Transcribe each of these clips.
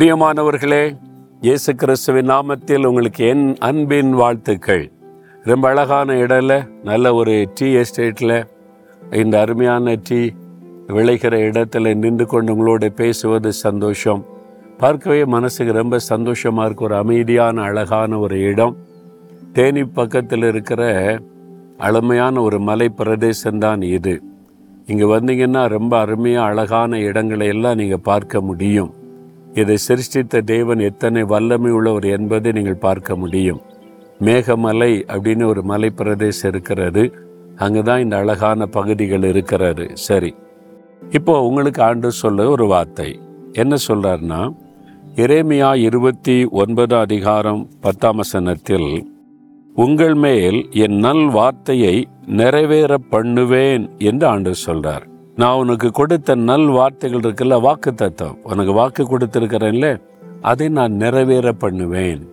பிரியமானவர்களே இயேசு கிறிஸ்துவின் நாமத்தில் உங்களுக்கு என் அன்பின் வாழ்த்துக்கள். ரொம்ப அழகான இடம்ல நல்ல ஒரு டீ எஸ்டேட்டில் இந்த அருமையான டீ விளைகிற இடத்துல நின்று கொண்டு உங்களோட பேசுவது சந்தோஷம். பார்க்கவே மனசுக்கு ரொம்ப சந்தோஷமாக இருக்க ஒரு அமைதியான அழகான ஒரு இடம். தேனி பக்கத்தில் இருக்கிற அழமையான ஒரு மலை பிரதேசம்தான் இது. இங்கே வந்தீங்கன்னா ரொம்ப அருமையாக அழகான இடங்களை எல்லாம் நீங்கள் பார்க்க முடியும். இதை சிருஷ்டித்த தேவன் எத்தனை வல்லமை உள்ளவர் என்பதை நீங்கள் பார்க்க முடியும். மேகமலை அப்படின்னு ஒரு மலை பிரதேசம் இருக்கிறது. அங்கே தான் இந்த அழகான பகுதிகள் இருக்கிறது. சரி. இப்போ உங்களுக்கு ஆண்டு சொல்ல ஒரு வார்த்தை. என்ன சொல்றாருன்னா இறைமையா இருபத்தி ஒன்பது அதிகாரம் பத்தாம் வசனத்தில் உங்கள் மேல் என் நல் வார்த்தையை நிறைவேற பண்ணுவேன் என்று ஆண்டு சொல்றார். நான் உனக்கு கொடுத்த நல் வார்த்தைகள் இருக்குல்ல வாக்கு தத்துவம் உனக்கு வாக்கு கொடுத்துருக்கிறேன்ல அதை நான் நிறைவேற பண்ணுவேன்.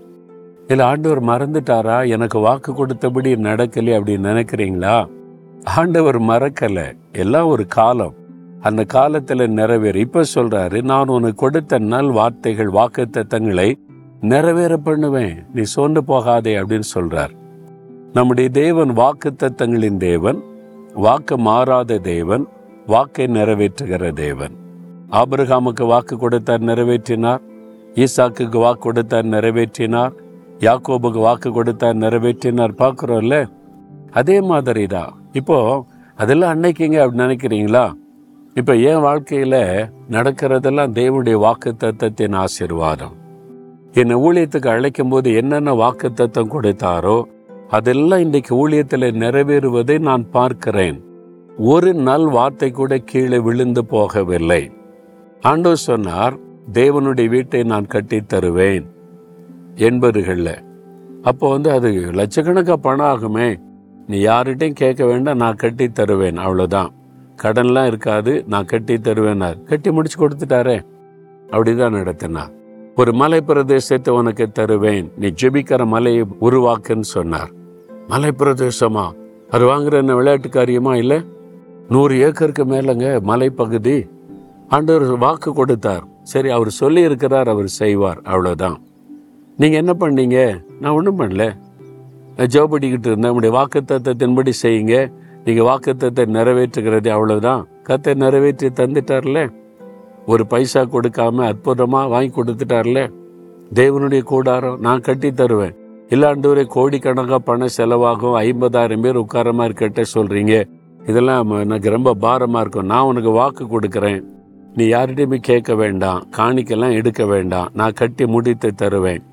இல்லை ஆண்டவர் மறந்துட்டாரா? எனக்கு வாக்கு கொடுத்தபடி நடக்கலை அப்படின்னு நினைக்கிறீங்களா? ஆண்டவர் மறக்கலை. எல்லாம் ஒரு காலம். அந்த காலத்தில் நிறைவேற. இப்போ சொல்கிறாரு நான் உனக்கு கொடுத்த நல் வார்த்தைகள் வாக்கு தத்தங்களை நிறைவேற பண்ணுவேன். நீ சோர்ந்து போகாதே அப்படின்னு சொல்கிறார் நம்முடைய தேவன் வாக்கு தத்தங்களின் தேவன் வாக்கு மாறாத தேவன் வாக்கை நிறைவேற்றுகிற தேவன். ஆபிரகாமுக்கு வாக்கு கொடுத்தார் நிறைவேற்றினார். ஈசாக்குக்கு வாக்கு கொடுத்தார் நிறைவேற்றினார். யாக்கோபுக்கு வாக்கு கொடுத்தார் நிறைவேற்றினார். பார்க்குறோம்ல? அதே மாதிரி தான் இப்போது அதெல்லாம் அன்னைக்குங்க அப்படி நினைக்கிறீங்களா? இப்போ என் வாழ்க்கையில் நடக்கிறதெல்லாம் தேவனுடைய வாக்கு தத்துவத்தின் ஆசீர்வாதம். என்னை ஊழியத்துக்கு அழைக்கும் போது என்னென்ன வாக்கு தத்துவம் கொடுத்தாரோ அதெல்லாம் இன்றைக்கு ஊழியத்தில் நிறைவேறுவதை நான் பார்க்கிறேன். ஒரு நல் வார்த்தை கூட கீழே விழுந்து போகவில்லை. ஆண்டவர் சொன்னார் தேவனுடைய வீட்டை நான் கட்டி தருவேன். என்பதுகளில். அப்போ வந்து அது லட்சக்கணக்காக பணம் ஆகுமே. நீ யார்கிட்டையும் கேட்க வேண்டாம் நான் கட்டி தருவேன். அவ்வளோதான் கடன்லாம் இருக்காது நான் கட்டி தருவேனார் கட்டி முடிச்சு கொடுத்துட்டாரே. அப்படிதான் நடத்தினார் ஒரு மலை பிரதேசத்தை உனக்கு தருவேன். நீ ஜெபிக்கிற மலையை உருவாக்குன்னு சொன்னார். மலை பிரதேசமா அது வாங்குற என்ன விளையாட்டு காரியமா இல்லை நூறு ஏக்கருக்கு மேலங்க மலைப்பகுதி. ஆண்டவர் வாக்கு கொடுத்தார். சரி அவர் சொல்லி இருக்கிறார் அவர் செய்வார். அவ்வளோதான் நீங்கள் என்ன பண்ணீங்க? நான் ஒன்றும் பண்ணல. நான் ஜோபடிக்கிட்டு இருந்தேன். நம்முடைய வாக்குத்தத்தின்படி செய்யுங்க. நீங்கள் வாக்குத்தத்தை நிறைவேற்றுகிறது அவ்வளோதான் கத்தை நிறைவேற்றி தந்துட்டார்ல? ஒரு பைசா கொடுக்காம அற்புதமாக வாங்கி கொடுத்துட்டார்ல? தேவனுடைய கூடாரம் நான் கட்டி தருவேன். இல்லாண்டவரே கோடிக்கணக்காக பணம் செலவாகும். ஐம்பதாயிரம் பேர் உட்காரமாக இருக்கட்டே சொல்கிறீங்க இதெல்லாம் எனக்கு ரொம்ப பாரமாக இருக்கும். நான் உனக்கு வாக்கு கொடுக்குறேன். நீ யார்கிட்டையுமே கேட்க வேண்டாம். காணிக்கெல்லாம் எடுக்க வேண்டாம். நான் கட்டி முடித்து தருவேன்.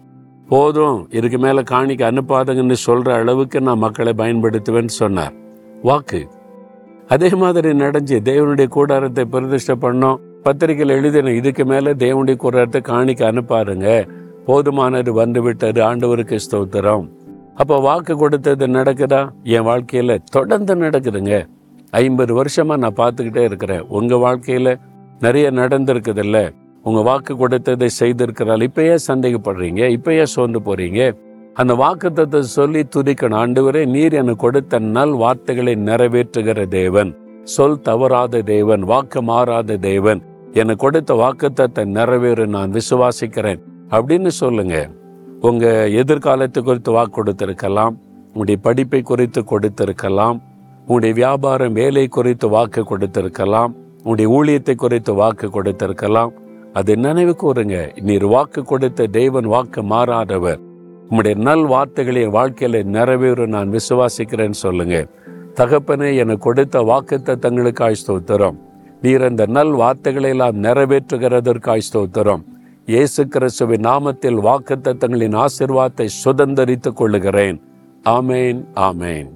போதும். இதுக்கு மேலே காணிக்க அனுப்பாதங்கன்னு சொல்கிற அளவுக்கு நான் மக்களை பயன்படுத்துவேன்னு சொன்னார். வாக்கு. அதே மாதிரி நடந்துச்சு. தேவனுடைய கூடாரத்தை பிரதிஷ்டை பண்ணோம். பத்திரிகையில் எழுதின இதுக்கு மேலே தேவனுடைய கூடாரத்தை காணிக்க அனுப்பாருங்க. போதுமானது வந்து விட்டது ஆண்டவருக்கு ஸ்தோத்திரம். அப்போ வாக்கு கொடுத்தது நடக்குதா? என் வாழ்க்கையில் தொடர்ந்து நடக்குதுங்க. ஐம்பது வருஷமாக நான் பார்த்துக்கிட்டே இருக்கிறேன். உங்கள் வாழ்க்கையில் நிறைய நடந்திருக்குதுல்ல? உங்கள் வாக்கு கொடுத்ததை செய்திருக்கிறாள். இப்போ ஏன் சந்தேகப்படுறீங்க? இப்போ ஏன் சோர்ந்து போகிறீங்க அந்த வாக்குத்தத்தை சொல்லி துதிக்கணும். ஆண்டவரே நீர் எனக்கு கொடுத்த நல் வார்த்தைகளை நிறைவேற்றுகிற தேவன். சொல் தவறாத தேவன் வாக்கு மாறாத தேவன். எனக்கு கொடுத்த வாக்குத்தத்தை நிறைவேறு நான் விசுவாசிக்கிறேன். அப்படின்னு சொல்லுங்க. உங்க எதிர்காலத்தை குறித்து வாக்கு கொடுத்திருக்கலாம். உங்களுடைய படிப்பை குறித்து கொடுத்திருக்கலாம். உன்னுடைய வியாபாரம் வேலை குறித்து வாக்கு கொடுத்திருக்கலாம். உன்னுடைய ஊழியத்தை குறித்து வாக்கு கொடுத்திருக்கலாம். அது நினைவு கூறுங்க. நீர் வாக்கு கொடுத்த தேவன் வாக்கு மாறாதவர். உம்முடைய நல் வார்த்தைகளை என் வாழ்க்கையில நிறைவேறும். நான் விசுவாசிக்கிறேன்னு சொல்லுங்க. தகப்பனே எனக்கு கொடுத்த வாக்கு தத்தங்களுக்காய் ஸ்தோத்திரம். நீர் அந்த நல் வார்த்தைகளை எல்லாம் நிறைவேற்றுகிறதற்காய் ஸ்தோத்திரம். இயேசு கிறிஸ்துவின் நாமத்தில் வாக்கு தத்தங்களின் ஆசிர்வாதத்தை சுதந்திரித்துக் கொள்ளுகிறேன். ஆமேன் ஆமேன்.